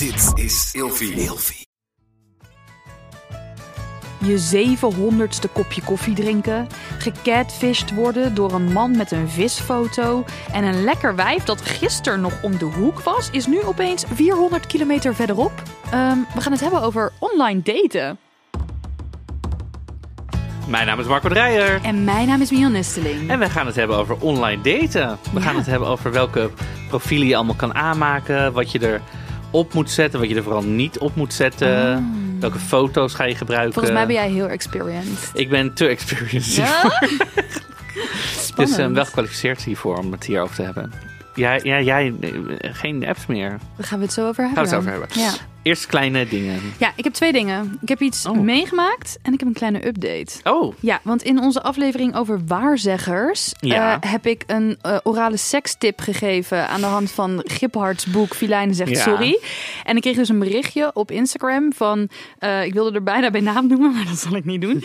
Dit is Ilfie. Ilfie. Je zevenhonderdste kopje koffie drinken, gecatfished worden door een man met een visfoto en een lekker wijf dat gisteren nog om de hoek was, is nu opeens 400 kilometer verderop. Ehm, we gaan het hebben over online daten. Mijn naam is Marco Dreyer. En mijn naam is Mion Nesteling. En we gaan het hebben over online daten. We Ja. gaan het hebben over welke profielen je allemaal kan aanmaken. Wat je erop moet zetten, wat je er vooral niet op moet zetten. Welke foto's ga je gebruiken. Oh. Volgens mij ben jij heel experienced. Ik ben te experienced Ja? Dus eh, wel gekwalificeerd hiervoor om het hierover te hebben. Ja, ja jij, eh, geen apps meer. Daar gaan we het zo over hebben. Gaan we het over hebben. Ja. Eerst kleine dingen. ja, ik heb twee dingen. Ik heb iets Oh. meegemaakt en ik heb een kleine update. Oh, Ja, want in onze aflevering over waarzeggers Ja. eh, heb ik een eh, orale sekstip gegeven aan de hand van Giphards boek Filijnen zegt Ja. sorry. En ik kreeg dus een berichtje op Instagram van, eh, ik wilde er bijna bij naam noemen, maar dat zal ik niet doen.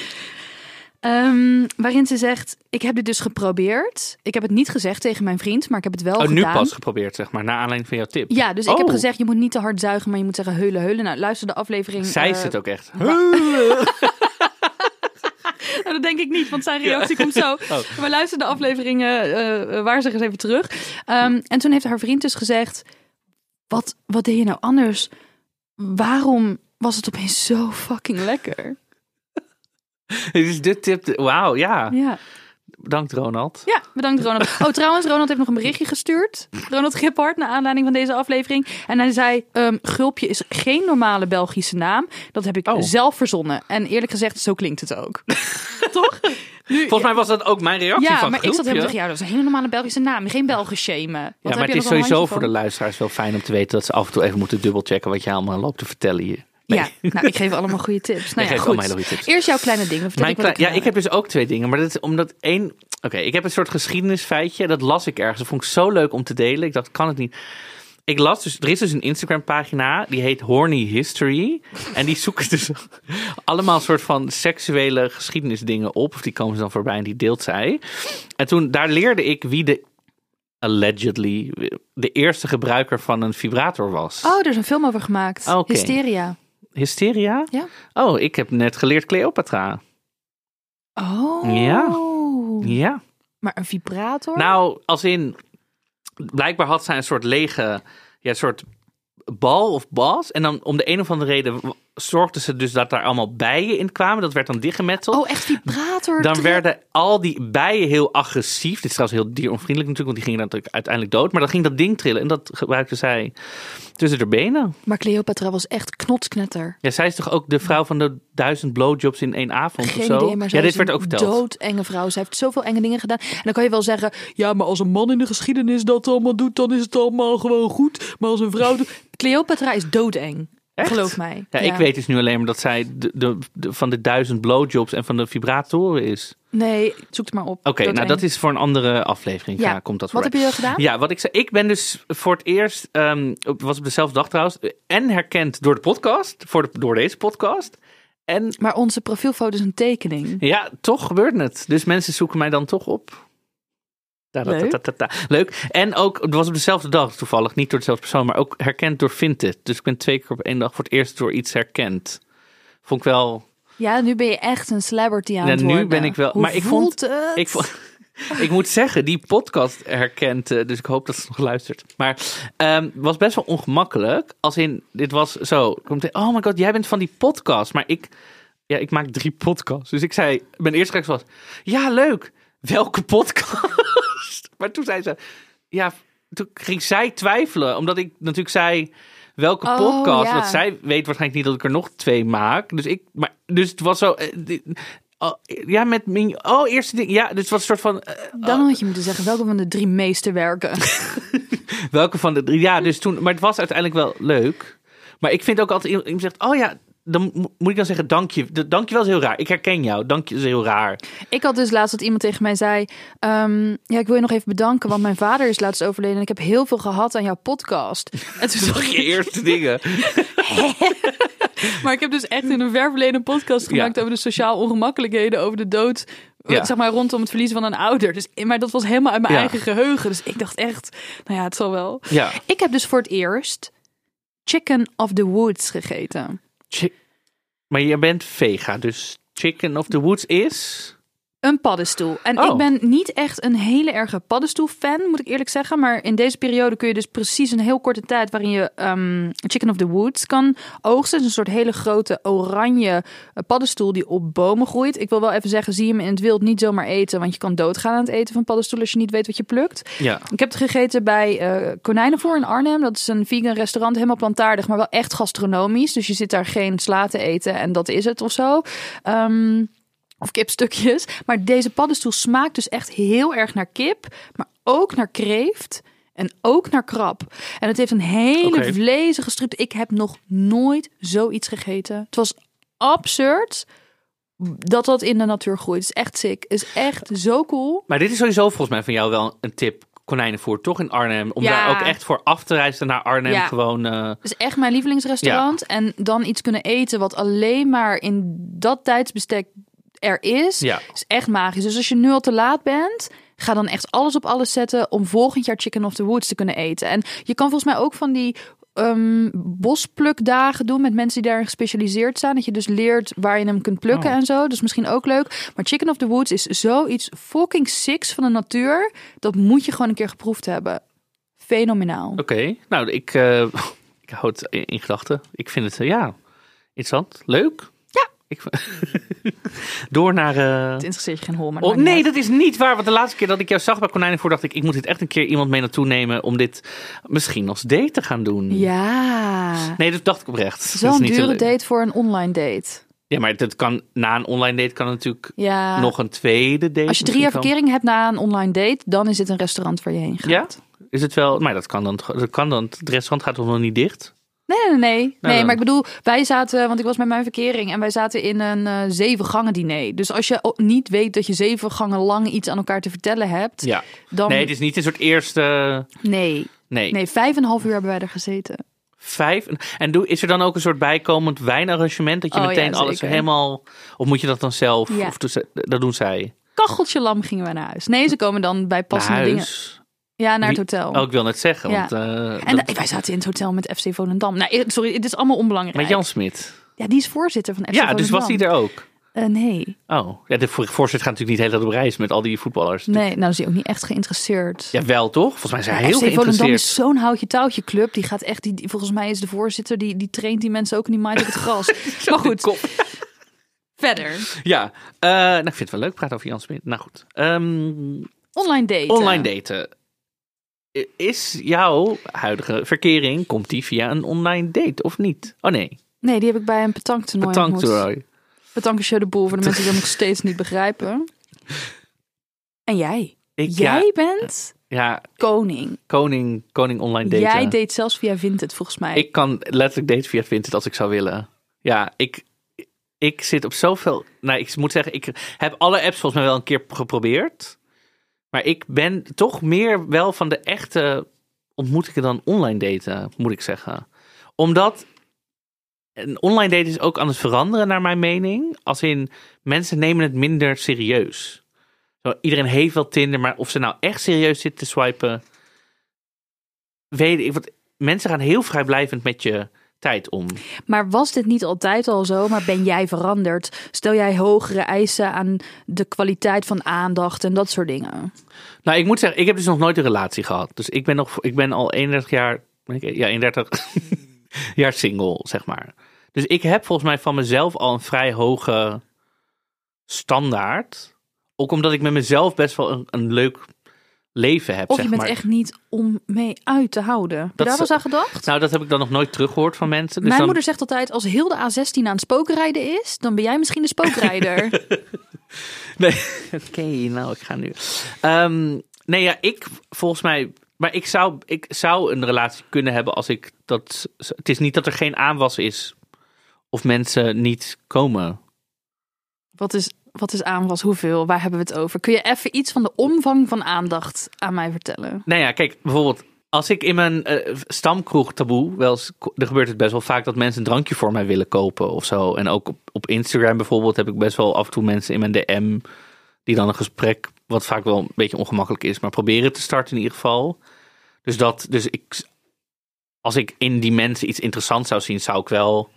Ehm, waarin ze zegt, ik heb dit dus geprobeerd. Ik heb het niet gezegd tegen mijn vriend, maar ik heb het wel oh nu pas geprobeerd, zeg maar, naar aanleiding van jouw tip. Ja, dus ik heb Oh. gezegd, je moet niet te hard zuigen, maar je moet zeggen heulen, heulen. Nou, luister de aflevering. Zij eh, is het ook echt. Nou, dat denk ik niet, want zijn reactie komt zo. Oh. Maar luister de afleveringen eh waar ze eens even terug. Ehm, en toen heeft haar vriend dus gezegd... Wat, wat deed je nou anders? Waarom was het opeens zo fucking lekker? Dit is de tip. Wauw, ja. Ja, Bedankt Ronald. ja bedankt Ronald. Oh, trouwens, Ronald heeft nog een berichtje gestuurd. Ronald Gippard, naar aanleiding van deze aflevering. En hij zei, ehm, Gulpje is geen normale Belgische naam. Dat heb ik Oh. zelf verzonnen. En eerlijk gezegd, zo klinkt het ook. Toch? Nu, Volgens mij was dat ook mijn reactie Ja, van maar ik zat helemaal tegen jou. Dat is een hele normale Belgische naam. Geen Belgen shamen. Wat Ja, maar het is sowieso voor de luisteraars wel fijn om te weten dat ze af en toe even moeten dubbelchecken wat je allemaal loopt te vertellen hier. Nee. Ja, nou, ik geef allemaal goede tips. Nou Ik ja, geef goed. allemaal hele goede tips. Eerst jouw kleine dingen. Mijn ik ja, ik heb dus ook twee dingen, maar dat is omdat één. Oké, ik heb een soort geschiedenisfeitje. Dat las ik ergens. Dat vond ik zo leuk om te delen. Ik dacht, kan het niet. Ik las dus, er is dus een Instagram pagina, die heet Horny History. En die zoeken dus allemaal soort van seksuele geschiedenisdingen op. Of die komen ze dan voorbij en die deelt zij. En toen, daar leerde ik wie de, allegedly, de eerste gebruiker van een vibrator was. Oh, er is een film over gemaakt. Oké. Hysteria. Hysteria? Ja. Oh, ik heb net geleerd Cleopatra. Oh. Ja. Ja. Maar een vibrator? Nou, als in. Blijkbaar had zij een soort lege. Ja, een soort bal of bas. En dan om de een of andere reden w- zorgde ze dus dat daar allemaal bijen in kwamen. Dat werd dan dichtgemetseld. Oh, echt vibrator? dan werden al die bijen heel agressief. Dit is trouwens heel dieronvriendelijk natuurlijk, want die gingen natuurlijk uiteindelijk dood. Maar dan ging dat ding trillen en dat gebruikte zij tussen haar benen. Maar Cleopatra was echt knotsknetter. Ja, zij is toch ook de vrouw van de duizend blowjobs in één avond Geen of zo? idee, maar zij ja, dit werd ook verteld. doodenge vrouw. Zij heeft zoveel enge dingen gedaan. En dan kan je wel zeggen... Ja, maar als een man in de geschiedenis dat allemaal doet... dan is het allemaal gewoon goed. Maar als een vrouw doet... Cleopatra is doodeng. Echt? Geloof mij. Ja, ik weet dus nu alleen maar dat zij de, de, de- van de duizend blowjobs en van de vibratoren is. Nee, zoek het maar op. Oké, nou dat is voor een andere aflevering. Ja, komt dat Wat voorbij. heb je gedaan? Ja, wat ik zei, ik ben dus voor het eerst, ehm, was op dezelfde dag trouwens, en herkend door de podcast, voor de, door deze podcast. En Maar onze profielfoto is een tekening. ja, toch gebeurt het. Dus mensen zoeken mij dan toch op. Leuk. En ook, het was op dezelfde dag toevallig, niet door dezelfde persoon, maar ook herkend door Vinted. Dus ik ben twee keer op één dag voor het eerst door iets herkend. Vond ik wel, Ja, nu ben je echt een celebrity aan Ja, het nu worden. ben ik wel- Hoe maar ik voelt vond- het? Ik, vo- ik moet zeggen, die podcast herkent, eh, dus ik hoop dat ze nog luistert. Maar ehm was best wel ongemakkelijk. Als in, dit was zo, komt hij, oh my god, jij bent van die podcast. Maar ik, ja, ik maak drie podcasts. Dus ik zei, mijn eerste reactie was, ja leuk, welke podcast? Maar toen zei ze, ja, toen ging zij twijfelen. Omdat ik natuurlijk zei, welke Oh, podcast? ja. Want zij weet waarschijnlijk niet dat ik er nog twee maak. Dus ik, maar, dus het was zo... eh, oh, ja, met mijn... Oh, eerste ding. Ja, dus het was een soort van... eh, Dan had je moeten zeggen, welke van de drie meesterwerken? welke van de drie? Ja, dus toen... Maar het was uiteindelijk wel leuk. Maar ik vind ook altijd... Iemand zegt, oh ja... Dan mo- moet ik dan zeggen, dank je. De- Dank je wel is heel raar. Ik herken jou. Dank je is heel raar. ik had dus laatst dat iemand tegen mij zei... ehm, ja, ik wil je nog even bedanken, want mijn vader is laatst overleden... en ik heb heel veel gehad aan jouw podcast. En toen dacht Je eerste dingen. maar ik heb dus echt in een ver verleden podcast gemaakt... Ja. over de sociaal ongemakkelijkheden, over de dood... Ja. Zeg maar rondom het verliezen van een ouder. Dus, maar dat was helemaal uit mijn Ja. eigen geheugen. Dus ik dacht echt, nou ja, het zal wel. Ik heb dus voor het eerst chicken of the woods gegeten. Chi- maar je bent vega, dus Chicken of the Woods is... Een paddenstoel. En Oh. ik ben niet echt een hele erge paddenstoel-fan, moet ik eerlijk zeggen. Maar in deze periode kun je dus precies een heel korte tijd waarin je ehm, Chicken of the Woods kan oogsten. Het is een soort hele grote oranje eh, paddenstoel die op bomen groeit. Ik wil wel even zeggen, zie je hem in het wild niet zomaar eten, want je kan doodgaan aan het eten van paddenstoelen als je niet weet wat je plukt. Ja. Ik heb het gegeten bij eh Konijnenvoer in Arnhem. Dat is een vegan restaurant, helemaal plantaardig, maar wel echt gastronomisch. Dus je zit daar geen sla te eten en dat is het of zo. Ehm, of kipstukjes. Maar deze paddenstoel smaakt dus echt heel erg naar kip, maar ook naar kreeft. En ook naar krab. En het heeft een hele Oké. vlezige structuur. Ik heb nog nooit zoiets gegeten. Het was absurd dat dat in de natuur groeit. Het is echt sick. Het is echt zo cool. Maar dit is sowieso volgens mij van jou wel een tip. Konijnenvoer, toch in Arnhem? Om Ja. daar ook echt voor af te reizen naar Arnhem. Ja. Gewoon, eh, Het is echt mijn lievelingsrestaurant. En dan iets kunnen eten wat alleen maar in dat tijdsbestek er is, ja. is echt magisch. Dus als je nu al te laat bent, ga dan echt alles op alles zetten om volgend jaar Chicken of the Woods te kunnen eten. En je kan volgens mij ook van die ehm, bosplukdagen doen met mensen die daarin gespecialiseerd zijn. Dat je dus leert waar je hem kunt plukken Oh. en zo. Dus misschien ook leuk. Maar Chicken of the Woods is zoiets fucking six van de natuur. Dat moet je gewoon een keer geproefd hebben. Fenomenaal. Oké, nou, ik, eh, ik hou het in, in gedachten. Ik vind het, eh, ja, interessant. Leuk. Ik, door naar... eh, Het interesseert je geen hol, maar dat Oh, nee, dat is niet waar. Want de laatste keer dat ik jou zag bij Konijnenvoer, dacht ik, ik moet dit echt een keer iemand mee naartoe nemen om dit misschien als date te gaan doen. Ja. Nee, dat dacht ik oprecht. Het Dat niet dure date voor een online date. Ja, maar het kan, na een online date kan natuurlijk Ja. nog een tweede date. Als je drie jaar verkering hebt na een online date, dan is dit een restaurant waar je heen gaat. Ja? Is het wel, maar dat kan dan, dat kan dan, het restaurant gaat toch nog niet dicht? Nee, nee, nee. Nee, maar ik bedoel, wij zaten, want ik was met mijn verkering en wij zaten in een eh, zeven gangen diner. Dus als je niet weet dat je zeven gangen lang iets aan elkaar te vertellen hebt, Ja. dan Nee, het is niet een soort eerste, nee. nee, Nee, vijf en een half uur hebben wij er gezeten. vijf. En doe, is er dan ook een soort bijkomend wijnarrangement dat je Oh, meteen ja, alles helemaal, of moet je dat dan zelf, Ja. of dat doen zij? Kacheltje lam gingen wij naar huis. Nee, ze komen dan bij passende dingen. Ja, naar het hotel. Oh, ik wil net zeggen, Ja. want eh, en dat- wij zaten in het hotel met FC Volendam. Nou, sorry, het is allemaal onbelangrijk. met Jan Smit. Ja, die is voorzitter van FC Ja, dus was hij Volendam. er ook? Eh, nee. Oh, ja, de voor- voorzitter gaat natuurlijk niet hele tijd op reis met al die voetballers. Nee, nou is hij ook niet echt geïnteresseerd. Ja, wel toch? Volgens mij is hij Ja, heel FC Volendam geïnteresseerd. is zo'n houtje touwtje club. Die gaat echt, die, die- volgens mij is de voorzitter, die, die traint die mensen ook in die maait op het gras. maar goed, verder. Ja, eh, nou, ik vind het wel leuk praten over Jan Smit. Nou goed. Ehm, Online daten. online daten. Is jouw huidige verkering, komt die via een online date of niet? Oh nee, Nee, die heb ik bij een petanktoernooi betanktoernooi. Petanque de Boel, voor de mensen die dat nog steeds niet begrijpen. En jij? Ik, jij bent ja, koning. koning, koning online daten. Jij date zelfs via Vinted, volgens mij. Ik kan letterlijk daten via Vinted als ik zou willen. Ja, ik, ik zit op zoveel... Nou, ik moet zeggen, ik heb alle apps volgens mij wel een keer geprobeerd. Maar ik ben toch meer wel van de echte ontmoetingen dan online daten, moet ik zeggen. Omdat een online date is ook aan het veranderen, naar mijn mening. Als in, mensen nemen het minder serieus. Iedereen heeft wel Tinder, maar of ze nou echt serieus zitten te swipen... Weet ik, want mensen gaan heel vrijblijvend met je tijd om. Maar was dit niet altijd al zo? Maar ben jij veranderd? Stel jij hogere eisen aan de kwaliteit van aandacht en dat soort dingen? Nou, ik moet zeggen, ik heb dus nog nooit een relatie gehad. Dus ik ben, nog, ik ben al 31 jaar, ja, 31 jaar single, zeg maar. Dus ik heb volgens mij van mezelf al een vrij hoge standaard. Ook omdat ik met mezelf best wel een, een leuk leven heb, Of zeg je bent maar. echt niet om mee uit te houden. Heb je Dat daar wel is- eens aan gedacht? Nou, dat heb ik dan nog nooit teruggehoord van mensen. Dus Mijn dan- moeder zegt altijd, als heel de A16 aan het spookrijden is, dan ben jij misschien de spookrijder. Nee, oké, nou, ik ga nu. Ehm, nee, ja, ik volgens mij. Maar ik zou, ik zou een relatie kunnen hebben als ik dat. Het is niet dat er geen aanwas is. Of mensen niet komen. wat, is, wat is aanwas? Hoeveel? Waar hebben we het over? Kun je even iets van de omvang van aandacht aan mij vertellen? Nou ja, kijk, bijvoorbeeld. Als ik in mijn eh, stamkroeg taboe, wel eens, er gebeurt het best wel vaak dat mensen een drankje voor mij willen kopen of zo. En ook op, op Instagram bijvoorbeeld heb ik best wel af en toe mensen in mijn DM die dan een gesprek, wat vaak wel een beetje ongemakkelijk is, maar proberen te starten in ieder geval. Dus dat, dus ik, als ik in die mensen iets interessants zou zien, zou ik wel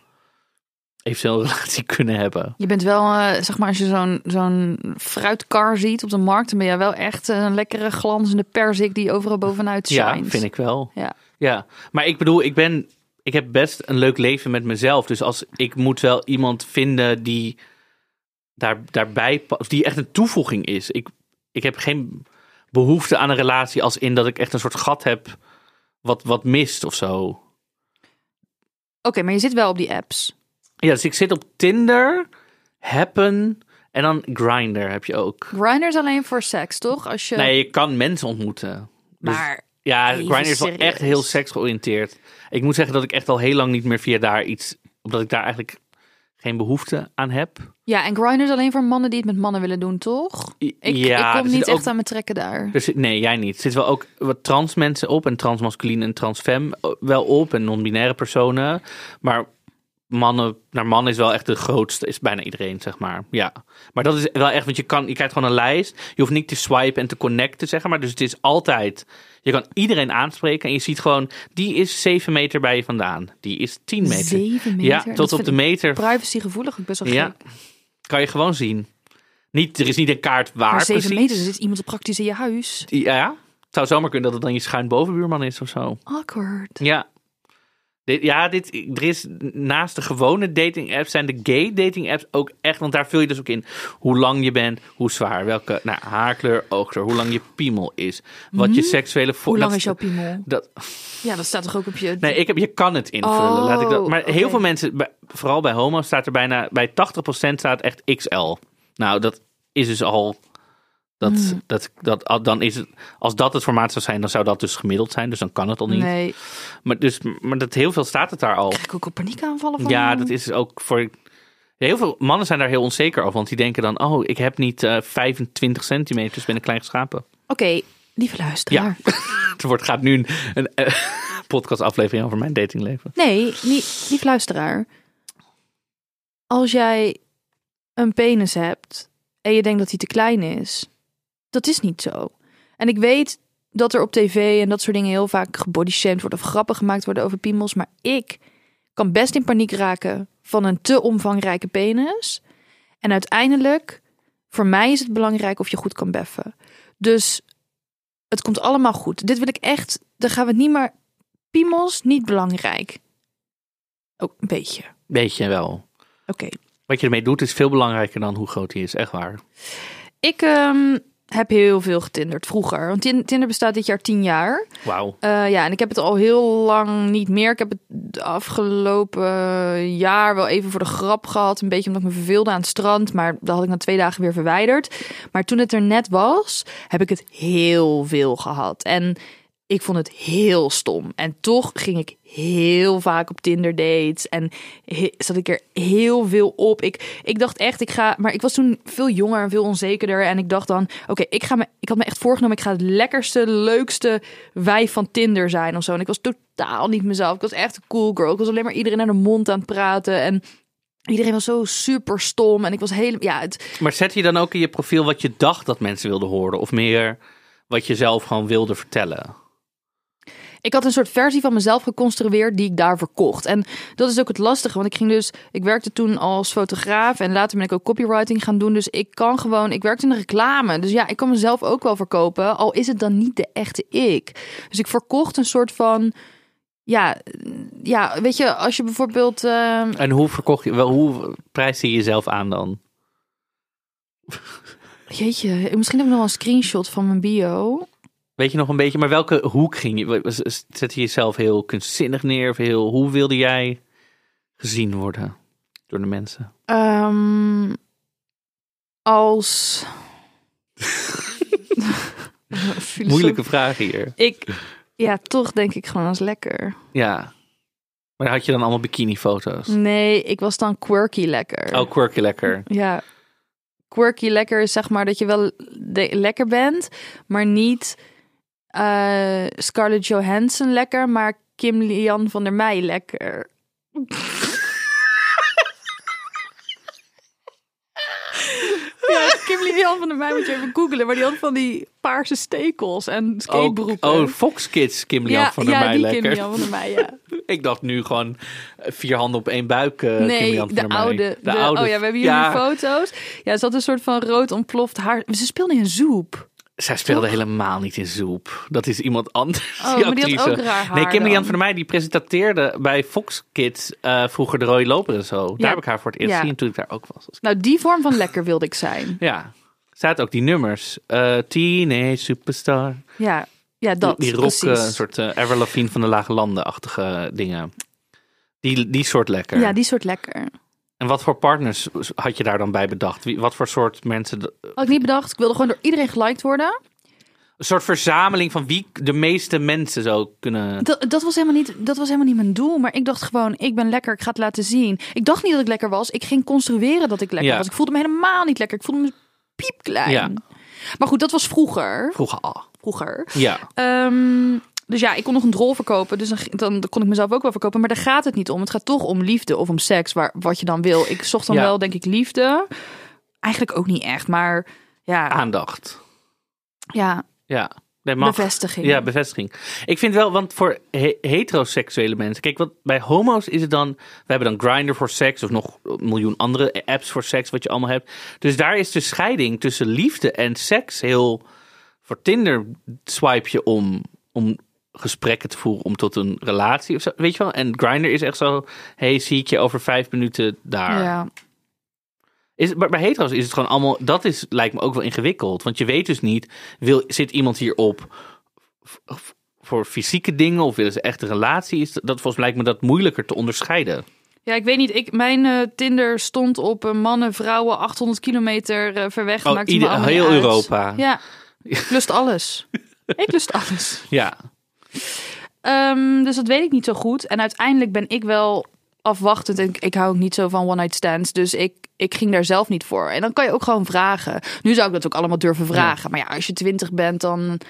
eventueel een relatie kunnen hebben. Je bent wel, eh, zeg maar, als je zo'n zo'n fruitkar ziet op de markt, dan ben jij wel echt een lekkere glanzende perzik die overal bovenuit Ja, shines. vind ik wel. Ja. Ja, maar ik bedoel, ik ben, ik heb best een leuk leven met mezelf. Dus als ik moet wel iemand vinden die daar, daarbij, of die echt een toevoeging is. Ik, ik heb geen behoefte aan een relatie als in dat ik echt een soort gat heb wat, wat mist of zo. Oké, maar je zit wel op die apps. Ja, dus ik zit op Tinder, Happen en dan Grindr heb je ook. Grindr is alleen voor seks, toch? Als je, Nee, je kan mensen ontmoeten. Dus- maar Ja, Even Grindr is wel echt heel seksgeoriënteerd. Ik moet zeggen dat ik echt al heel lang niet meer via daar iets... Omdat ik daar eigenlijk geen behoefte aan heb. ja, en Grindr is alleen voor mannen die het met mannen willen doen, toch? Ik, ja, ik kom niet ook- echt aan mijn trekken daar. zit- nee, jij niet. Er zitten wel ook wat trans mensen op. En transmasculien en transfem wel op. En non-binaire personen. Maar mannen naar mannen is wel echt de grootste. Is bijna iedereen, zeg maar. Ja. Maar dat is wel echt... Want je, kan, je krijgt gewoon een lijst. Je hoeft niet te swipen en te connecten, zeg maar. Dus het is altijd... Je kan iedereen aanspreken. En je ziet gewoon... Die is 7 meter bij je vandaan. Die is 10 meter. Meter? Ja, Dat tot op de ik meter. Privacygevoelig ook best wel Ja. gek. Kan je gewoon zien. Niet, er is niet een kaart waar Maar zeven precies. meter, er zit iemand praktisch in je huis. Ja, het zou zomaar kunnen dat het dan je schuin bovenbuurman is of zo. Awkward. Ja. Dit, ja, dit, er is naast de gewone dating apps zijn de gay dating apps ook echt, want daar vul je dus ook in hoe lang je bent, hoe zwaar, welke nou, haarkleur, oogkleur, hoe lang je piemel is, wat je seksuele Mhm. Hoe lang dat- is jouw piemel? Dat, Ja, dat staat toch ook op je... nee, ik heb, je kan het invullen. Oh, laat ik dat, maar heel veel mensen, vooral bij homo's, staat er bijna bij 80% staat echt XL. Nou, dat is dus al. Dat, Hmm. dat, dat, dan is het, als dat het formaat zou zijn, dan zou dat dus gemiddeld zijn. Dus dan kan het al niet. Nee, Maar, dus, maar dat heel veel staat het daar al. krijg ik ook al paniekaanvallen van? Ja, dat is ook voor. Heel veel mannen zijn daar heel onzeker over. Want die denken dan: oh, ik heb niet eh 25 centimeter, dus ben ik klein geschapen. Oké, lieve luisteraar. Het wordt, gaat nu een, een eh, podcastaflevering over mijn datingleven. Nee, lieve luisteraar. Als jij een penis hebt en je denkt dat hij te klein is, dat is niet zo. En ik weet dat er op tv en dat soort dingen heel vaak gebodyshamed wordt of grappen gemaakt worden over piemels, maar ik kan best in paniek raken van een te omvangrijke penis. En uiteindelijk, voor mij is het belangrijk of je goed kan beffen. Dus het komt allemaal goed. Dit wil ik echt, dan gaan we het niet meer. Piemels, niet belangrijk. Ook een beetje. Weet je wel. Oké. Wat je ermee doet is veel belangrijker dan hoe groot hij is. Echt waar. Ik ehm, heb heel veel getinderd vroeger. Want Tin- Tinder bestaat dit jaar tien jaar. Wauw. Eh, ja, en ik heb het al heel lang niet meer. Ik heb het de afgelopen jaar wel even voor de grap gehad. Een beetje omdat ik me verveelde aan het strand. Maar dat had ik na twee dagen weer verwijderd. Maar toen het er net was, heb ik het heel veel gehad. En ik vond het heel stom. En toch ging ik heel vaak op Tinder dates. En zat ik er heel veel op. Ik, ik dacht echt, ik ga. Maar ik was toen veel jonger en veel onzekerder. En ik dacht dan, oké, ik ga. Ik had me echt voorgenomen, ik ga het lekkerste, leukste wijf van Tinder zijn of zo. En ik was totaal niet mezelf. Ik was echt een cool girl. Ik was alleen maar iedereen naar de mond aan het praten. En iedereen was zo super stom. En ik was helemaal. Ja, Maar zet je dan ook in je profiel wat je dacht dat mensen wilden horen? Of meer wat je zelf gewoon wilde vertellen? Ik had een soort versie van mezelf geconstrueerd die ik daar verkocht. En dat is ook het lastige, want ik ging dus, ik werkte toen als fotograaf en later ben ik ook copywriting gaan doen. Dus ik kan gewoon, ik werkte in de reclame. Dus ja, ik kan mezelf ook wel verkopen, al is het dan niet de echte ik. Dus ik verkocht een soort van, ja, ja weet je, als je bijvoorbeeld, ehm, En hoe verkocht je, wel, hoe prijs je jezelf aan dan? jeetje, misschien heb ik nog wel een screenshot van mijn bio. Weet je nog een beetje, maar welke hoek ging je? Zet je jezelf heel kunstzinnig neer? Of heel, hoe wilde jij gezien worden door de mensen? Ehm, als. Moeilijke vraag hier. Ik, ja, toch denk ik gewoon als lekker. Ja. Maar had je dan allemaal bikini-foto's? Nee, ik was dan quirky lekker. Oh, quirky lekker. Ja. Quirky lekker is zeg maar dat je wel lekker bent, maar niet eh, Scarlett Johansson lekker, maar Kim Lian van der Meij lekker. ja, Kim Lian van der Meij moet je even googelen. Maar die had van die paarse stekels en skatebroeken. Oh, oh Fox Kids Kim Lian ja, van der ja, Meij die lekker. Kim Lian van der Meij, ja. Ik dacht nu gewoon vier handen op één buik eh Kim Nee, Lian van de der Meij. oude, De de- oude. Oh ja, we hebben hier Ja, nu foto's. Ja, ze had een soort van rood ontploft haar. Ze speelde in Zoep. Zij speelde helemaal niet in Zoep. Dat is iemand anders. Oh, die maar die had actrice. ook raar haar Nee, Kim Lian dan. van der Meij die presenteerde bij Fox Kids eh, vroeger de Rode Loper en zo. Daar heb ik haar voor het eerst Ja. gezien toen ik daar ook was. Nou, die vorm van lekker wilde ik zijn. Ja, staat ook die nummers. Eh Teenage Superstar. Ja, ja dat die rock, precies. eh, een soort uh, Avril Lavigne van de Lage Landen-achtige dingen. Die, die soort lekker. Ja, die soort lekker. En wat voor partners had je daar dan bij bedacht? Wie, wat voor soort mensen? Had ik niet bedacht. Ik wilde gewoon door iedereen geliked worden. Een soort verzameling van wie de meeste mensen zou kunnen... Dat, dat, was helemaal niet, dat was helemaal niet mijn doel. Maar ik dacht gewoon, ik ben lekker, ik ga het laten zien. Ik dacht niet dat ik lekker was. Ik ging construeren dat ik lekker Ja. was. Ik voelde me helemaal niet lekker. Ik voelde me piepklein. Ja. Maar goed, dat was vroeger. Vroeger al. Vroeger. Ja. Ehm, dus ja, ik kon nog een drol verkopen. Dus dan, dan kon ik mezelf ook wel verkopen. Maar daar gaat het niet om. Het gaat toch om liefde of om seks. Waar, wat je dan wil. Ik zocht dan Ja. wel, denk ik, liefde. Eigenlijk ook niet echt. Maar ja, Aandacht. ja Ja. Nee, bevestiging. Ja, bevestiging. Ik vind wel, want voor he- heteroseksuele mensen. Kijk, wat bij homo's is het dan. We hebben dan Grindr voor seks. Of nog een miljoen andere apps voor seks. Wat je allemaal hebt. Dus daar is de scheiding tussen liefde en seks heel. Voor Tinder swipe je om. om gesprekken te voeren om tot een relatie of zo. Weet je wel? En Grindr is echt zo. Hey, zie ik je over vijf minuten daar. ja. Is, maar bij hetero's is het gewoon allemaal. Dat is, lijkt me ook wel ingewikkeld. Want je weet dus niet. Wil, zit iemand hierop voor fysieke dingen? Of willen ze echt een relatie? Is dat, dat volgens mij lijkt me dat moeilijker te onderscheiden. Ja, ik weet niet. Ik, mijn eh, Tinder stond op eh, mannen, vrouwen, 800 kilometer eh, ver weg. Oh, ieder- heel uit. Europa. Ja, ik lust alles. ik lust alles. Ja. Ehm, dus dat weet ik niet zo goed. En uiteindelijk ben ik wel afwachtend. En ik, ik hou ook niet zo van one-night stands. Dus ik, ik ging daar zelf niet voor. En dan kan je ook gewoon vragen. Nu zou ik dat ook allemaal durven vragen. Maar ja, als je twintig bent, dan,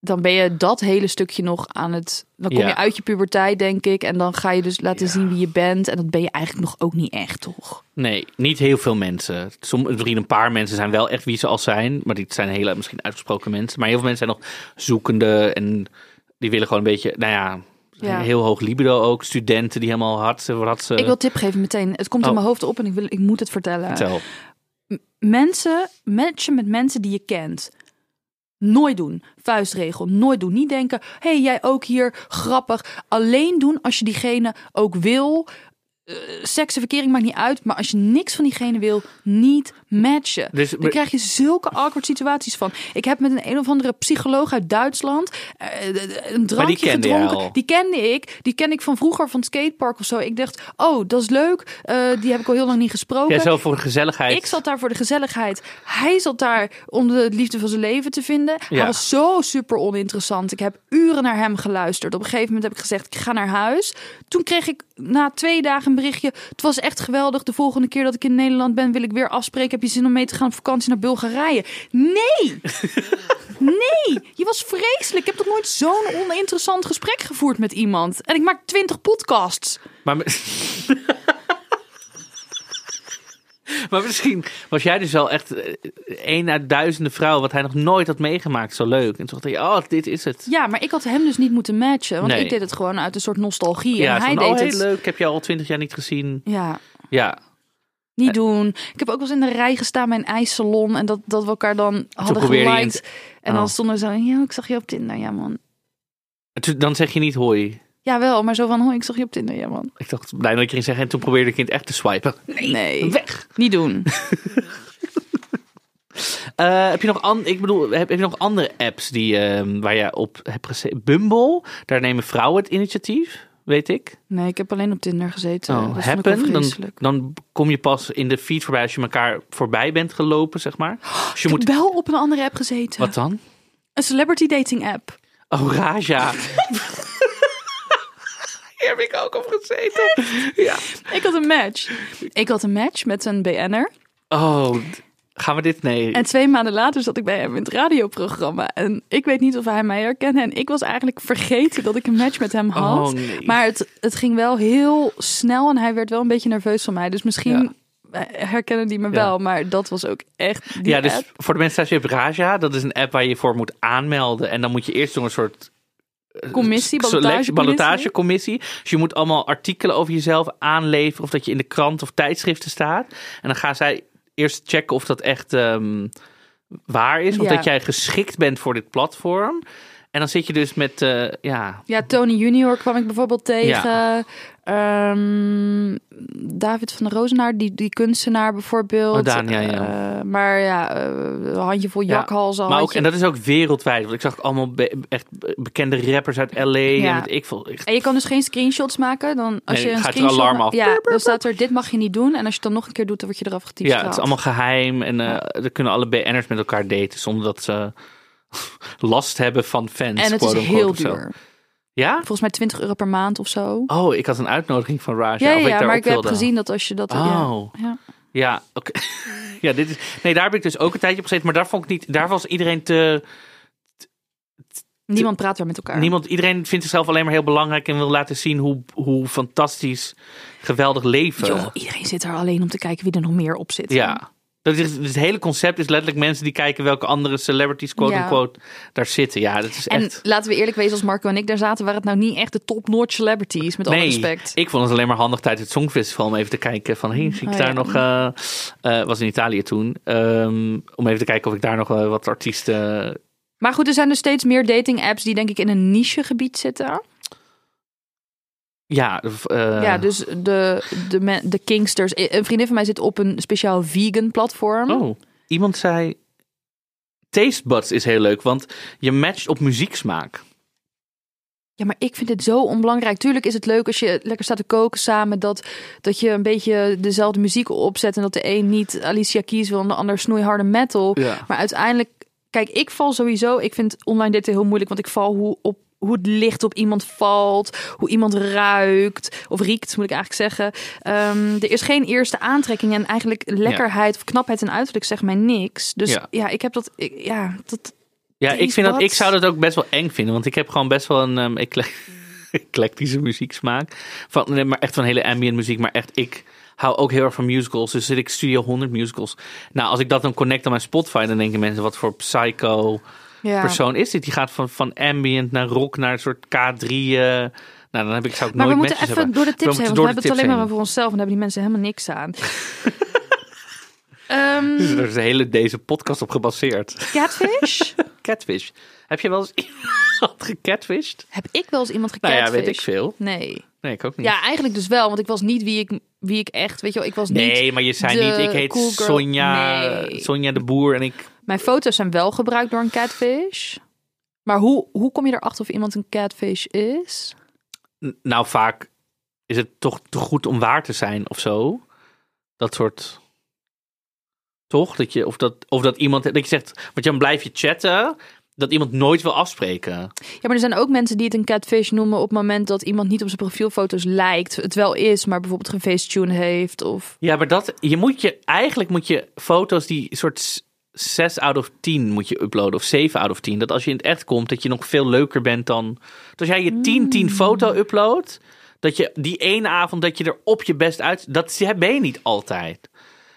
dan ben je dat hele stukje nog aan het... Dan kom Ja. je uit je puberteit, denk ik. En dan ga je dus laten Ja. zien wie je bent. En dat ben je eigenlijk nog ook niet echt, toch? Nee, niet heel veel mensen. Som, misschien een paar mensen zijn wel echt wie ze al zijn. Maar die zijn hele misschien uitgesproken mensen. Maar heel veel mensen zijn nog zoekende. En die willen gewoon een beetje, nou ja, Ja. heel hoog libido ook. Studenten die helemaal hard ze wat ze. Ik wil tip geven meteen. Het komt in Oh. mijn hoofd op en ik, wil, ik moet het vertellen. Vertel. mensen, matchen met mensen die je kent. Nooit doen. Vuistregel. Nooit doen. Niet denken, hey, jij ook hier. Grappig. Alleen doen als je diegene ook wil. Eh, seks en verkering maakt niet uit. Maar als je niks van diegene wil, niet matchen. Dus- Dan krijg je zulke awkward situaties van. Ik heb met een een of andere psycholoog uit Duitsland eh, een drankje jij gedronken. Die kende ik. Die ken ik van vroeger van het skatepark of zo. Ik dacht, oh, dat is leuk. Eh, die heb ik al heel lang niet gesproken. Ja, zo voor gezelligheid. Ik zat daar voor de gezelligheid. Hij zat daar om de liefde van zijn leven te vinden. Hij Ja. was zo super oninteressant. Ik heb uren naar hem geluisterd. Op een gegeven moment heb ik gezegd, ik ga naar huis. Toen kreeg ik na twee dagen een berichtje. Het was echt geweldig. De volgende keer dat ik in Nederland ben, wil ik weer afspreken. Heb je zin om mee te gaan op vakantie naar Bulgarije? Nee! Nee! Je was vreselijk. Ik heb toch nooit zo'n oninteressant gesprek gevoerd met iemand. En ik maak twintig podcasts. Maar, maar misschien was jij dus wel echt eh, één uit duizenden vrouwen wat hij nog nooit had meegemaakt. Zo leuk. En toen dacht hij, oh, dit is het. Ja, maar ik had hem dus niet moeten matchen. Want Nee. ik deed het gewoon uit een soort nostalgie. Ja, en hij van, deed oh, heel het. leuk. Ik heb je al twintig jaar niet gezien. Ja, Ja, niet doen. Ik heb ook wel eens in de rij gestaan bij een ijssalon. En dat, dat we elkaar dan hadden geliked. En dan Oh. stonden we zo, ja, ik zag je op Tinder. Ja, man. En toen- dan zeg je niet hoi. Ja, wel, maar zo van, oh, ik zag je op Tinder. Ja, man. Ik dacht blij dat je ging zeggen. En toen probeerde ik in het echt te swipen. Nee, Weg. niet doen. Eh, heb je nog an- ik bedoel, heb, heb je nog andere apps die, ehm, waar je op hebt gezeten? Bumble, daar nemen vrouwen het initiatief, weet ik. Nee, ik heb alleen op Tinder gezeten. Oh, dat happen, dan, dan kom je pas in de feed voorbij als je elkaar voorbij bent gelopen, zeg maar. Dus je Ik moet, heb wel op een andere app gezeten. wat dan? Een celebrity dating app. Oh, Raja. Hier heb ik ook op gezeten. Ja. Ik had een match. Ik had een match met een BN'er. Oh, gaan we dit? Nee. En twee maanden later zat ik bij hem in het radioprogramma. En ik weet niet of hij mij herkende. En ik was eigenlijk vergeten dat ik een match met hem had. Oh, nee. Maar het, het ging wel heel snel en hij werd wel een beetje nerveus van mij. Dus misschien Ja. herkennen die me wel. Maar dat was ook echt ja, dus app. voor de mensen thuis, je hebt Raja. Dat is een app waar je voor moet aanmelden. En dan moet je eerst door een soort Commissie, selectie- ballotagecommissie. ballotagecommissie. Dus je moet allemaal artikelen over jezelf aanleveren. Of dat je in de krant of tijdschriften staat. En dan gaan zij eerst checken of dat echt ehm, waar is. Of Ja. dat jij geschikt bent voor dit platform. En dan zit je dus met, eh, ja, Ja, Tony Junior kwam ik bijvoorbeeld tegen. Ehm, David van der Rozenaar, die, die kunstenaar bijvoorbeeld. Oh, Daan, ja, ja. Eh, maar ja, eh, een handjevol Ja, jakhalzen. Maar ook, en dat is ook wereldwijd. Want ik zag allemaal be- echt bekende rappers uit LA. Ja. En ik veel. Echt- En je kan dus geen screenshots maken. Dan als Nee, je een gaat er alarm af. Ja, dan staat er dit mag je niet doen. En als je het dan nog een keer doet, dan word je eraf getypt. Ja, het is allemaal geheim. En eh er kunnen alle BN'ers met elkaar daten zonder dat ze last hebben van fans. En het is heel zo. Ja? Volgens mij 20 euro per maand of zo. Oh, ik had een uitnodiging van Raja. Ja, ja, ik ja daar maar ik heb gezien dat als je dat... Oh. Ja, ja. Ja, oké. ja, dit is. Nee, daar heb ik dus ook een tijdje op gezeten. Maar daar vond ik niet. Daar was iedereen te. Niemand praat er met elkaar. Niemand, iedereen vindt zichzelf alleen maar heel belangrijk en wil laten zien hoe, hoe fantastisch, geweldig leven. Joh, iedereen zit er alleen om te kijken wie er nog meer op zit. Ja. Dat is, het hele concept is letterlijk mensen die kijken welke andere celebrities, quote Ja. unquote, daar zitten. Ja, dat is En echt. laten we eerlijk wezen, als Marco en ik daar zaten, waren het nou niet echt de top-notch celebrities, met alle Nee, respect. ik vond het alleen maar handig tijdens het Songfestival om even te kijken van, hey, zie ik Oh, daar ja. nog, eh eh, was in Italië toen, ehm, om even te kijken of ik daar nog eh, wat artiesten Maar goed, er zijn dus steeds meer dating apps die denk ik in een nichegebied zitten. Ja, eh, ja, dus de, de, de Kingsters. Een vriendin van mij zit op een speciaal vegan platform. Oh, iemand zei. Taste Buds is heel leuk, want je matcht op muzieksmaak. Ja, maar ik vind het zo onbelangrijk. Tuurlijk is het leuk als je lekker staat te koken samen. Dat, dat je een beetje dezelfde muziek opzet. En dat de een niet Alicia Keys wil en de ander snoeiharde metal. Ja. Maar uiteindelijk, kijk, ik val sowieso. Ik vind online daten heel moeilijk, want ik val hoe op hoe het licht op iemand valt, hoe iemand ruikt of riekt, moet ik eigenlijk zeggen. Ehm, er is geen eerste aantrekking en eigenlijk lekkerheid of knapheid en uiterlijk zegt mij niks. Dus Ja. ja, ik heb dat, ik, ja, dat. Ja, ik, vind dat, ik zou dat ook best wel eng vinden, want ik heb gewoon best wel een um, eclectische muzieksmaak. Van, nee, maar echt van hele ambient muziek, maar echt ik hou ook heel erg van musicals. Dus zit ik Studio 100 musicals. Nou, als ik dat dan connect aan mijn Spotify, dan denken mensen, wat voor psycho Ja. persoon is dit? Die gaat van, van ambient naar rock naar een soort K3. eh, nou, dan heb ik, zou ik Maar we moeten even hebben. door de tips heen, want we hebben het alleen maar voor onszelf en daar hebben die mensen helemaal niks aan. Ehm, Dus er is de hele deze podcast op gebaseerd. catfish? Catfish. Heb je wel eens iemand gecatfished? Heb ik wel eens iemand Nou gecatfish? ja, weet ik veel. Nee. Nee, ik ook niet. Ja, eigenlijk dus wel, want ik was niet wie ik, wie ik echt, weet je wel, ik was niet... Nee, maar je zei niet, ik heet cool. Sonja, Nee. Sonja de Boer en ik... Mijn foto's zijn wel gebruikt door een catfish. Maar hoe, hoe kom je erachter of iemand een catfish is? N- Nou, vaak is het toch te goed om waar te zijn of zo. Dat soort... Toch? Dat je, of, dat, of dat iemand, dat je zegt, want dan blijf je chatten, dat iemand nooit wil afspreken. Ja, maar er zijn ook mensen die het een catfish noemen op het moment dat iemand niet op zijn profielfoto's lijkt. Het wel is, maar bijvoorbeeld geen facetune heeft of... Ja, maar dat, je moet je, eigenlijk moet je foto's die soort 6 out of 10 moet je uploaden, of 7 out of 10. Dat als je in het echt komt, dat je nog veel leuker bent dan. Dus als jij je 10-10 foto uploadt, dat je die ene avond dat je er op je best uit. Dat ben je niet altijd.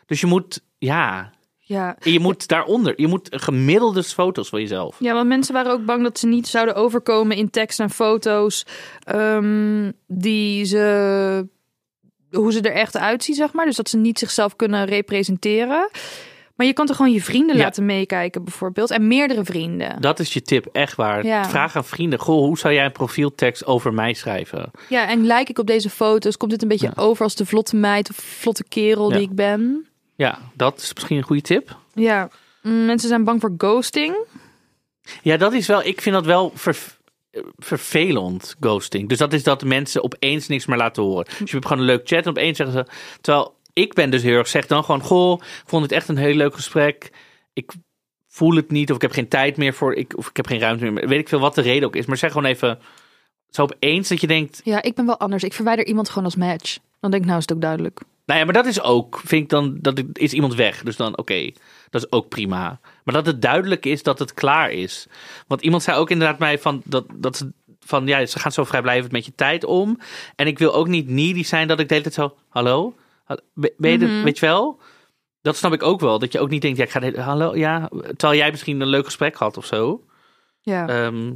Dus je moet, ja, Ja. je moet daaronder, je moet gemiddelde foto's van jezelf. Ja, want mensen waren ook bang dat ze niet zouden overkomen in tekst en foto's ehm, die ze hoe ze er echt uitzien, zeg maar. Dus dat ze niet zichzelf kunnen representeren. Maar je kan toch gewoon je vrienden Ja. laten meekijken, bijvoorbeeld. En meerdere vrienden. Dat is je tip, echt waar. Ja. Vraag aan vrienden, goh, hoe zou jij een profieltekst over mij schrijven? Ja, en lijk ik op deze foto's? Komt dit een beetje Ja. over als de vlotte meid of vlotte kerel die ik ben? Ja, dat is misschien een goede tip. Ja, mm, mensen zijn bang voor ghosting. Ja, dat is wel. Ik vind dat wel ver- vervelend, ghosting. Dus dat is dat mensen opeens niks meer laten horen. Dus je hebt gewoon een leuk chat en opeens zeggen ze. Terwijl ik ben dus heel erg zeg dan gewoon: Goh, ik vond het echt een heel leuk gesprek. Ik voel het niet, of ik heb geen tijd meer voor. Ik, of ik heb geen ruimte meer. Weet ik veel wat de reden ook is. Maar zeg gewoon even. Zo opeens dat je denkt. Ja, ik ben wel anders. Ik verwijder iemand gewoon als match. Dan denk ik, nou is het ook duidelijk. Nou ja, maar dat is ook. Vind ik dan. Dat is iemand weg. Dus dan, oké. dat is ook prima. Maar dat het duidelijk is dat het klaar is. Want iemand zei ook inderdaad mij van. Dat, dat ze. Van ja, ze gaan zo vrijblijvend met je tijd om. En ik wil ook niet needy zijn dat ik de hele tijd zo. Hallo? Ben je Mhm. weet je wel? Dat snap ik ook wel. Dat je ook niet denkt, ja, ik ga hallo, ja. Terwijl jij misschien een leuk gesprek had of zo. Ja. Ehm,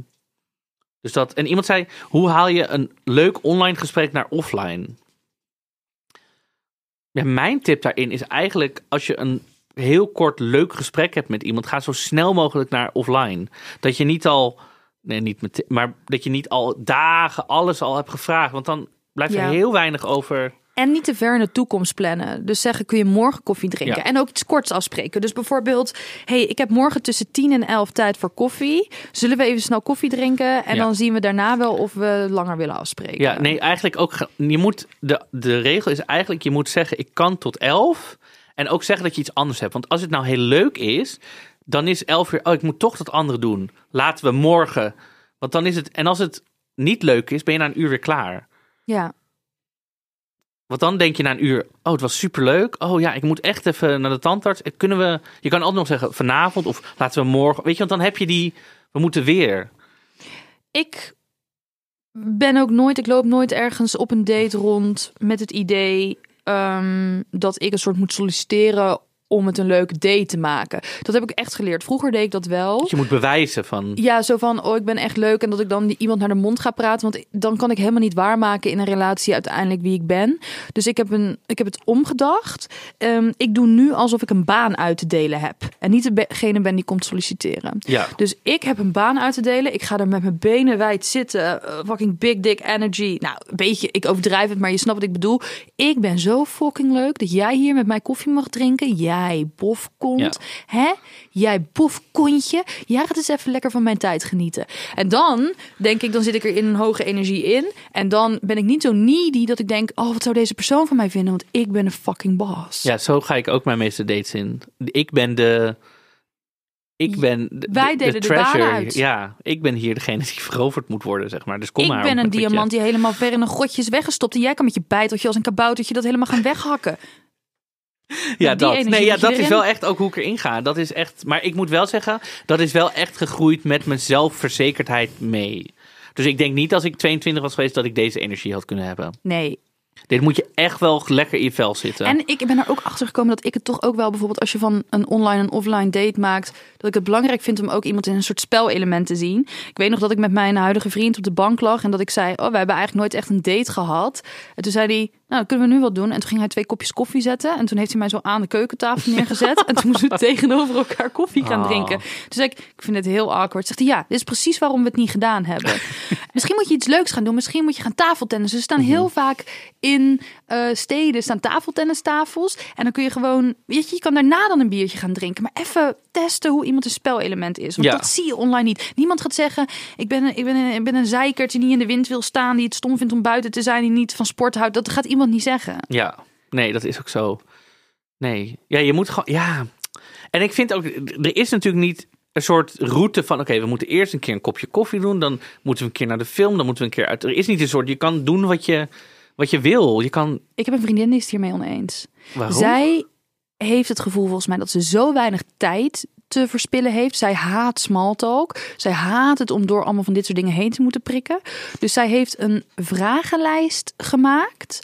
dus dat, en iemand zei, hoe haal je een leuk online gesprek naar offline? Ja, mijn tip daarin is eigenlijk, als je een heel kort leuk gesprek hebt met iemand, ga zo snel mogelijk naar offline. Dat je niet al, nee, niet met, maar dat je niet al dagen alles al hebt gevraagd, want dan blijft er Ja. heel weinig over. En niet te ver in de toekomst plannen. Dus zeggen, kun je morgen koffie drinken? Ja. En ook iets korts afspreken. Dus bijvoorbeeld, hey, ik heb morgen tussen 10 en 11 tijd voor koffie. Zullen we even snel koffie drinken? En Ja. dan zien we daarna wel of we langer willen afspreken. Ja, nee, eigenlijk ook. Je moet de, de regel is eigenlijk, je moet zeggen, ik kan tot 11 en ook zeggen dat je iets anders hebt. Want als het nou heel leuk is, dan is 11 uur, oh, ik moet toch dat andere doen. Laten we morgen. Want dan is het, en als het niet leuk is, ben je na een uur weer klaar. Ja. Want dan denk je na een uur, oh, het was superleuk. Oh ja, ik moet echt even naar de tandarts. Eh, Kunnen we, je kan altijd nog zeggen vanavond of laten we morgen. Weet je, want dan heb je die, we moeten weer. Ik ben ook nooit, ik loop nooit ergens op een date rond met het idee ehm, dat ik een soort moet solliciteren om het een leuke date te maken. Dat heb ik echt geleerd. Vroeger deed ik dat wel. Dat je moet bewijzen van, Ja, zo van, oh, ik ben echt leuk. En dat ik dan iemand naar de mond ga praten. Want dan kan ik helemaal niet waarmaken in een relatie uiteindelijk wie ik ben. Dus ik heb, een, ik heb het omgedacht. Ehm, ik doe nu alsof ik een baan uit te delen heb. En niet degene ben die komt solliciteren. ja. Dus ik heb een baan uit te delen. Ik ga er met mijn benen wijd zitten. Eh, fucking big dick energy. Nou, een beetje, ik overdrijf het, maar je snapt wat ik bedoel. Ik ben zo fucking leuk dat jij hier met mij koffie mag drinken. Jij bofkont. Hè? Jij bofkontje. Jij gaat eens even lekker van mijn tijd genieten. En dan denk ik, dan zit ik er in een hoge energie in. En dan ben ik niet zo needy dat ik denk, oh, wat zou deze persoon van mij vinden? Want ik ben een fucking boss. Ja, zo ga ik ook mijn meeste dates in. Ik ben de. Ik ben de, Wij de, delen de treasure. baan uit. Ja, ik ben hier degene die veroverd moet worden, zeg maar. Dus kom ik maar. ben op een diamant die helemaal ver in een grotje is weggestopt. En jij kan met je bijteltje als een kaboutertje dat helemaal gaan weghakken. Ja, dat. Nee, ja, dat is wel echt ook hoe ik erin ga. Dat is echt. Maar ik moet wel zeggen, dat is wel echt gegroeid met mijn zelfverzekerdheid mee. Dus ik denk niet als ik 22 was geweest dat ik deze energie had kunnen hebben. Nee. Dit moet je echt wel lekker in je vel zitten. En ik ben er ook achter gekomen dat ik het toch ook wel bijvoorbeeld als je van een online en offline date maakt, dat ik het belangrijk vind om ook iemand in een soort spelelement te zien. Ik weet nog dat ik met mijn huidige vriend op de bank lag en dat ik zei, oh, we hebben eigenlijk nooit echt een date gehad. En toen zei hij, nou, kunnen we nu wat doen? En toen ging hij twee kopjes koffie zetten en toen heeft hij mij zo aan de keukentafel neergezet en toen moesten we tegenover elkaar koffie gaan Oh. drinken. Zei ik, ik vind het heel awkward. Zegt hij, ja, dit is precies waarom we het niet gedaan hebben. Misschien moet je iets leuks gaan doen. Misschien moet je gaan tafeltennissen. Er staan heel vaak in eh, steden staan tafeltennistafels. En dan kun je gewoon, weet je, je kan daarna dan een biertje gaan drinken. Maar even testen hoe iemand een spelelement is. Want Ja. dat zie je online niet. Niemand gaat zeggen, ik ben, een, ik, ben een, ik ben een zeikert die niet in de wind wil staan. Die het stom vindt om buiten te zijn. Die niet van sport houdt. Dat gaat iemand niet zeggen. Ja, nee, dat is ook zo. Nee, ja, je moet gewoon, ja. En ik vind ook, er is natuurlijk niet een soort route van, oké, we moeten eerst een keer een kopje koffie doen, dan moeten we een keer naar de film, dan moeten we een keer uit. Er is niet een soort, je kan doen wat je, wat je wil. Je kan, Ik heb een vriendin die is het hiermee oneens. waarom? Zij heeft het gevoel volgens mij dat ze zo weinig tijd te verspillen heeft. Zij haat smalltalk. Zij haat het om door allemaal van dit soort dingen heen te moeten prikken. Dus zij heeft een vragenlijst gemaakt.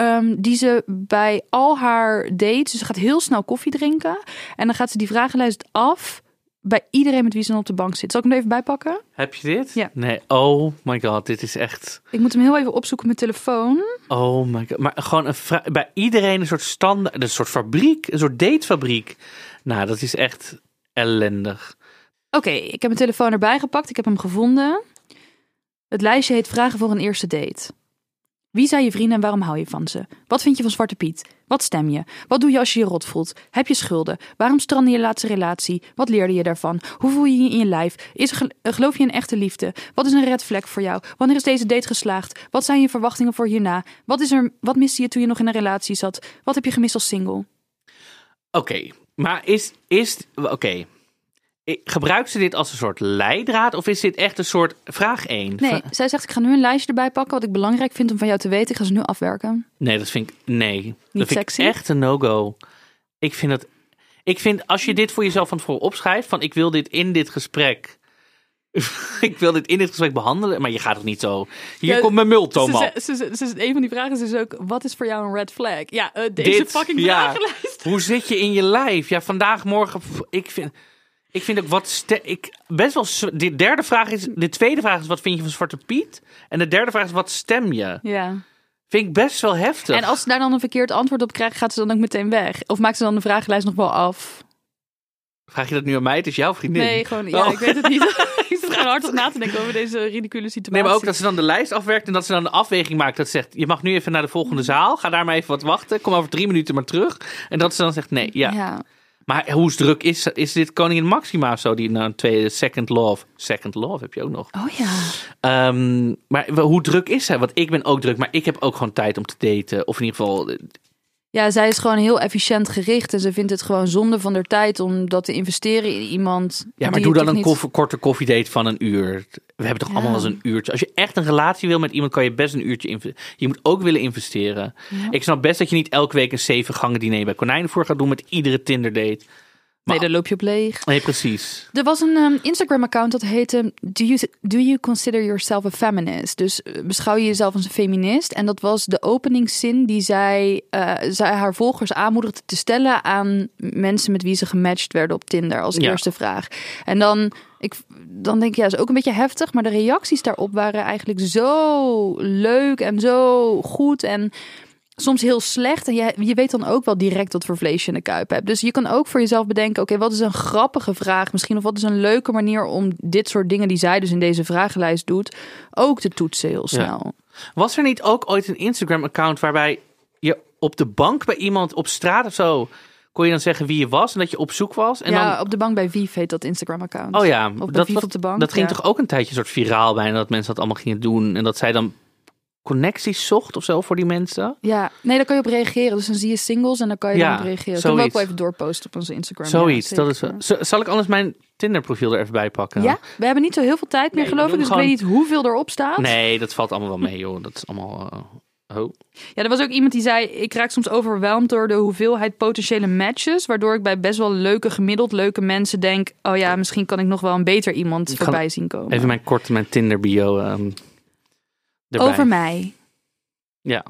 Ehm, die ze bij al haar dates. Dus ze gaat heel snel koffie drinken. En dan gaat ze die vragenlijst af bij iedereen met wie ze dan op de bank zit. Zal ik hem er even bijpakken? Heb je dit? Ja. Nee, oh my god, dit is echt, Ik moet hem heel even opzoeken op mijn telefoon. oh my god. Maar gewoon een bij iedereen een soort standaard, een soort fabriek, een soort datefabriek. Nou, dat is echt ellendig. Oké, ik heb mijn telefoon erbij gepakt. Ik heb hem gevonden. Het lijstje heet Vragen voor een eerste date. Wie zijn je vrienden en waarom hou je van ze? Wat vind je van Zwarte Piet? Wat stem je? Wat doe je als je je rot voelt? Heb je schulden? Waarom strandde je laatste relatie? Wat leerde je daarvan? Hoe voel je je in je lijf? Is eh, geloof je in echte liefde? Wat is een red flag voor jou? Wanneer is deze date geslaagd? Wat zijn je verwachtingen voor hierna? Wat, is er, wat miste je toen je nog in een relatie zat? Wat heb je gemist als single? Oké, maar is, is oké. Gebruikt ze dit als een soort leidraad of is dit echt een soort vraag 1? Nee, zij zegt ik ga nu een lijstje erbij pakken wat ik belangrijk vind om van jou te weten. Ik ga ze nu afwerken. Nee, dat vind ik nee. dat vind sexy? ik echt een no-go. Ik vind dat ik vind als je dit voor jezelf van tevoren opschrijft van ik wil dit in dit gesprek ik wil dit in dit gesprek behandelen, maar je gaat toch niet zo. Hier Ja, komt mijn Ze, multomap. ze, ze, ze- een van die vragen is dus ook, wat is voor jou een red flag? Ja, eh, deze Dit, fucking ja. vragenlijst. Hoe zit je in je lijf? Ja, vandaag, morgen. Ik vind, ik vind ook wat. Ik best wel. De derde vraag is. De tweede vraag is: wat vind je van Zwarte Piet? En de derde vraag is: wat stem je? Ja. Vind ik best wel heftig. En als ze daar dan een verkeerd antwoord op krijgt, gaat ze dan ook meteen weg? Of maakt ze dan de vragenlijst nog wel af? Vraag je dat nu aan mij? Het is jouw vriendin. Nee, gewoon, ja, Oh. ik weet het niet. ik zit gewoon hard op na te denken over deze ridicule situatie. Nee, maar ook dat ze dan de lijst afwerkt en dat ze dan de afweging maakt. Dat ze zegt, je mag nu even naar de volgende zaal. Ga daar maar even wat wachten. Kom over drie minuten maar terug. En dat ze dan zegt, nee, ja. ja. Maar hoe druk is, is dit koningin Maxima of zo? Die nou een tweede second love. Second love heb je ook nog. Oh ja. Ehm, maar hoe druk is zij? Want ik ben ook druk, maar ik heb ook gewoon tijd om te daten. Of in ieder geval, Ja, zij is gewoon heel efficiënt gericht. En ze vindt het gewoon zonde van haar tijd om dat te investeren in iemand. ja, maar doe dan een niet- korte koffiedate van een uur. We hebben toch Ja. allemaal wel eens een uurtje. Als je echt een relatie wil met iemand, kan je best een uurtje investeren. Je moet ook willen investeren. Ik snap best dat je niet elke week een zeven gangen diner bij Konijnenvoer gaat doen met iedere Tinder date. Nee, daar loop je op leeg. Nee, precies. Er was een ehm, Instagram-account dat heette do you, do you Consider Yourself a Feminist? Dus eh, beschouw je jezelf als een feminist? En dat was de openingszin die zij, eh, zij haar volgers aanmoedigde te stellen aan mensen met wie ze gematcht werden op Tinder als Ja. eerste vraag. En dan, ik, dan denk je, ja, is ook een beetje heftig, maar de reacties daarop waren eigenlijk zo leuk en zo goed en soms heel slecht. En je, je weet dan ook wel direct wat voor vlees je in de kuip hebt. Dus je kan ook voor jezelf bedenken: oké, wat is een grappige vraag misschien? Of wat is een leuke manier om dit soort dingen die zij dus in deze vragenlijst doet, ook te toetsen heel snel. Was er niet ook ooit een Instagram-account waarbij je op de bank bij iemand op straat of zo kon je dan zeggen wie je was en dat je op zoek was? En ja, dan, op de bank bij Vief heet dat Instagram-account. oh ja, bij dat, Vief op de bank. dat ging ja. toch ook een tijdje soort viraal bijna dat mensen dat allemaal gingen doen en dat zij dan connecties zocht of zo voor die mensen. Ja, nee, daar kan je op reageren. Dus dan zie je singles en dan kan je Ja, dan op reageren. Kunnen we ook wel even doorposten op onze Instagram. Zoiets. Ja, dat is, zal ik anders mijn Tinder-profiel er even bij pakken? Ja, we hebben niet zo heel veel tijd meer, Nee, geloof ik. Dus ik weet niet hoeveel erop staat. Nee, dat valt allemaal wel mee, joh. Dat is allemaal. eh, oh. Ja, er was ook iemand die zei: Ik raak soms overweldigd door de hoeveelheid potentiële matches. Waardoor ik bij best wel leuke, gemiddeld leuke mensen denk: Oh ja, misschien kan ik nog wel een beter iemand Ik voorbij zien komen. Even mijn korte, mijn Tinder-bio. ehm erbij. Over mij. Ja,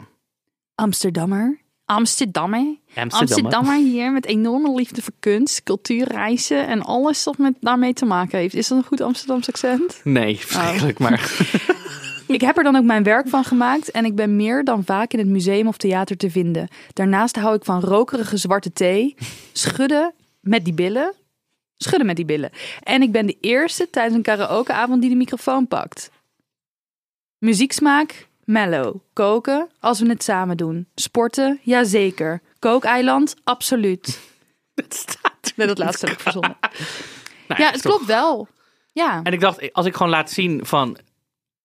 Amsterdammer. Amsterdammer. Amsterdam. Amsterdammer hier met enorme liefde voor kunst, cultuurreizen en alles wat met daarmee te maken heeft. Is dat een goed Amsterdams accent? Nee, verschrikkelijk, maar. Ik heb er dan ook mijn werk van gemaakt en ik ben meer dan vaak in het museum of theater te vinden. Daarnaast hou ik van rokerige zwarte thee, schudden met die billen, schudden met die billen. En ik ben de eerste tijdens een karaokeavond die de microfoon pakt. Muzieksmaak, mellow. Koken, als we het samen doen. Sporten, jazeker. Kookeiland, absoluut. Het staat. Nee, dat laatste heb ik verzonnen. Nou Ja, het toch- klopt wel. Ja. En ik dacht, als ik gewoon laat zien van.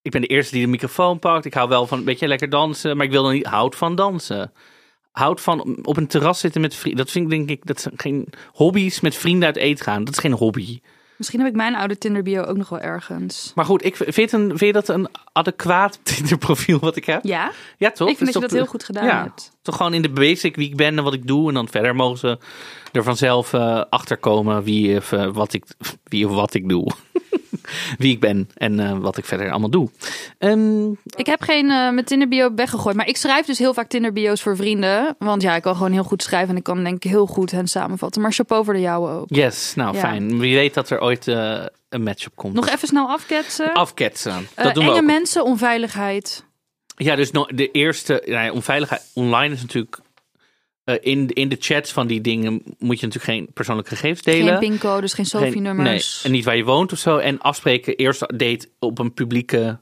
Ik ben de eerste die de microfoon pakt. Ik hou wel van een beetje lekker dansen. Maar ik wil dan niet. Houd van dansen. Houd van op een terras zitten met vrienden. Dat vind ik denk ik. Dat zijn geen hobby's met vrienden uit eten gaan. Dat is geen hobby. Misschien heb ik mijn oude Tinder bio ook nog wel ergens. Maar goed, ik vind, een, vind je dat een adequaat Tinder profiel wat ik heb? Ja, Ja, toch? ik vind dat je dat heel goed gedaan ja. hebt. Toch gewoon in de basic wie ik ben en wat ik doe. En dan verder mogen ze er vanzelf eh achterkomen wie of, eh, wat ik, wie of wat ik doe. wie ik ben en eh, wat ik verder allemaal doe. Ehm, Ik heb geen eh mijn Tinder bio weggegooid, maar ik schrijf dus heel vaak Tinder bio's voor vrienden. Want ja, ik kan gewoon heel goed schrijven en ik kan denk ik heel goed hen samenvatten. Maar chapeau voor de jouwe ook. yes, nou Ja. fijn. Wie weet dat er ooit eh, een match op komt. Nog even snel afketsen. Afketsen. Dat doen we enge ook. mensen, onveiligheid. Ja, dus de eerste nou ja, onveiligheid online is natuurlijk... eh, in, in de chats van die dingen moet je natuurlijk geen persoonlijke gegevens delen. Geen pincodes, geen Geen- selfie-nummers. Nee, en niet waar je woont of zo. En afspreken eerst date op een publieke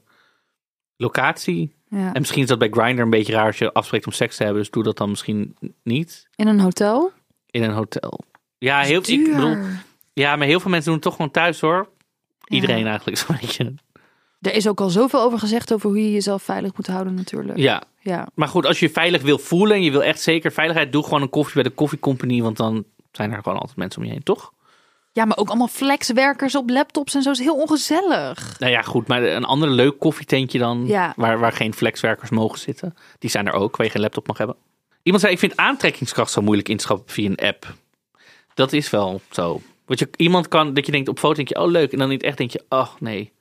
locatie. Ja. En misschien is dat bij Grindr een beetje raar als je afspreekt om seks te hebben. Dus doe dat dan misschien niet In een hotel. in een hotel. Ja, heel, ik bedoel, ja, maar heel veel mensen doen het toch gewoon thuis hoor. Iedereen Ja. eigenlijk zo'n beetje. Er is ook al zoveel over gezegd over hoe je jezelf veilig moet houden natuurlijk. Ja, Ja. maar goed, als je je veilig wil voelen en je wil echt zeker veiligheid, doe gewoon een koffie bij de koffiecompany. Want dan zijn er gewoon altijd mensen om je heen, toch? ja, maar ook allemaal flexwerkers op laptops en zo is heel ongezellig. Nou ja, goed, maar een ander leuk koffietentje dan, Ja. waar, waar geen flexwerkers mogen zitten. Die zijn er ook, waar je geen laptop mag hebben. Iemand zei, ik vind aantrekkingskracht zo moeilijk inschatten via een app. Dat is wel zo. Want je, iemand kan, dat je denkt op foto, denk je, oh leuk. En dan niet echt denk je, oh nee.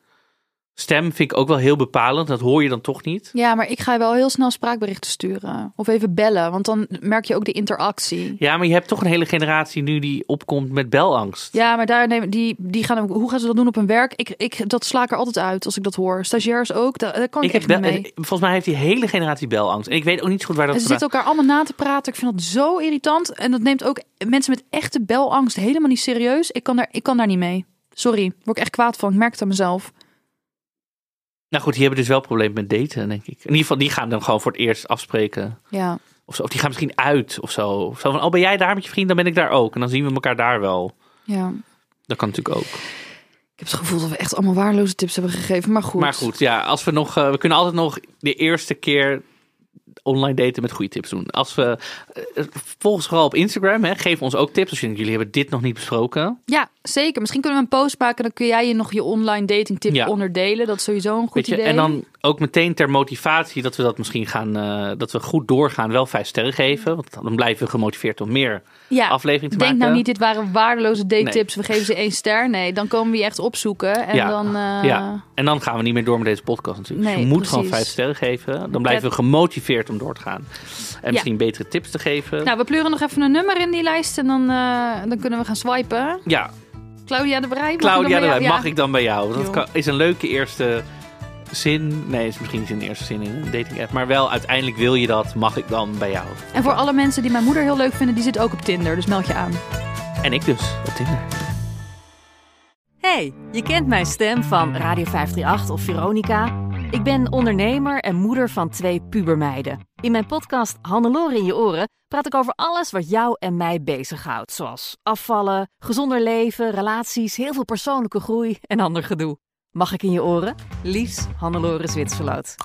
Stem vind ik ook wel heel bepalend. Dat hoor je dan toch niet. Ja, maar ik ga wel heel snel spraakberichten sturen. Of even bellen, want dan merk je ook de interactie. Ja, maar je hebt toch een hele generatie nu die opkomt met belangst. Ja, maar daar nemen die, die gaan, hoe gaan ze dat doen op hun werk? Ik, ik, dat sla ik er altijd uit als ik dat hoor. Stagiairs ook, daar, daar kan ik, Ik heb echt niet mee. volgens mij heeft die hele generatie belangst. En ik weet ook niet zo goed waar dat ze zitten elkaar allemaal na te praten. Ik vind dat zo irritant. En dat neemt ook mensen met echte belangst helemaal niet serieus. Ik kan daar, ik kan daar niet mee. Sorry, word ik echt kwaad van. Ik merk het aan mezelf. Nou goed, die hebben dus wel problemen met daten, denk ik. In ieder geval, die gaan dan gewoon voor het eerst afspreken. Ja. Of, zo. of die gaan misschien uit of zo. Of zo van, oh ben jij daar met je vriend, dan ben ik daar ook. En dan zien we elkaar daar wel. ja. Dat kan natuurlijk ook. Ik heb het gevoel dat we echt allemaal waardeloze tips hebben gegeven. Maar goed. Maar goed, ja, als we nog, eh, we kunnen altijd nog de eerste keer online daten met goede tips doen. Als we, eh, volg ons vooral op Instagram, hè, geef ons ook tips. Als jullie hebben dit nog niet besproken. Ja, zeker. Misschien kunnen we een post maken. Dan kun jij je nog je online dating tip Ja. onderdelen. Dat is sowieso een goed je, idee. en dan ook meteen ter motivatie dat we dat misschien gaan, eh, dat we goed doorgaan, wel vijf sterren geven. Want dan blijven we gemotiveerd om meer ja. aflevering te Denk maken. nou niet, dit waren waardeloze date tips. We geven ze één ster. Nee, dan komen we je echt opzoeken. En Ja. dan... eh, Ja, en dan gaan we niet meer door met deze podcast natuurlijk. Dus je moet gewoon vijf sterren geven. Dan blijven we gemotiveerd om door te gaan. En misschien betere tips te geven. Nou, we pleuren nog even een nummer in die lijst. En dan, eh, dan kunnen we gaan swipen. ja, Claudia de Brij. Claudia, de Ja. mag ik dan bij jou? Dat kan- is een leuke eerste zin. Nee, is misschien niet een eerste zin in een dating app. Maar wel, uiteindelijk wil je dat. Mag ik dan bij jou? En voor alle mensen die mijn moeder heel leuk vinden, die zit ook op Tinder. Dus meld je aan. En ik dus, op Tinder. Hey, je kent mijn stem van Radio 538 of Veronica. Ik ben ondernemer en moeder van twee pubermeiden. In mijn podcast Hannelore in je oren praat ik over alles wat jou en mij bezighoudt. Zoals afvallen, gezonder leven, relaties, heel veel persoonlijke groei en ander gedoe. Mag ik in je oren? Liefs, Hannelore Zwitserloot.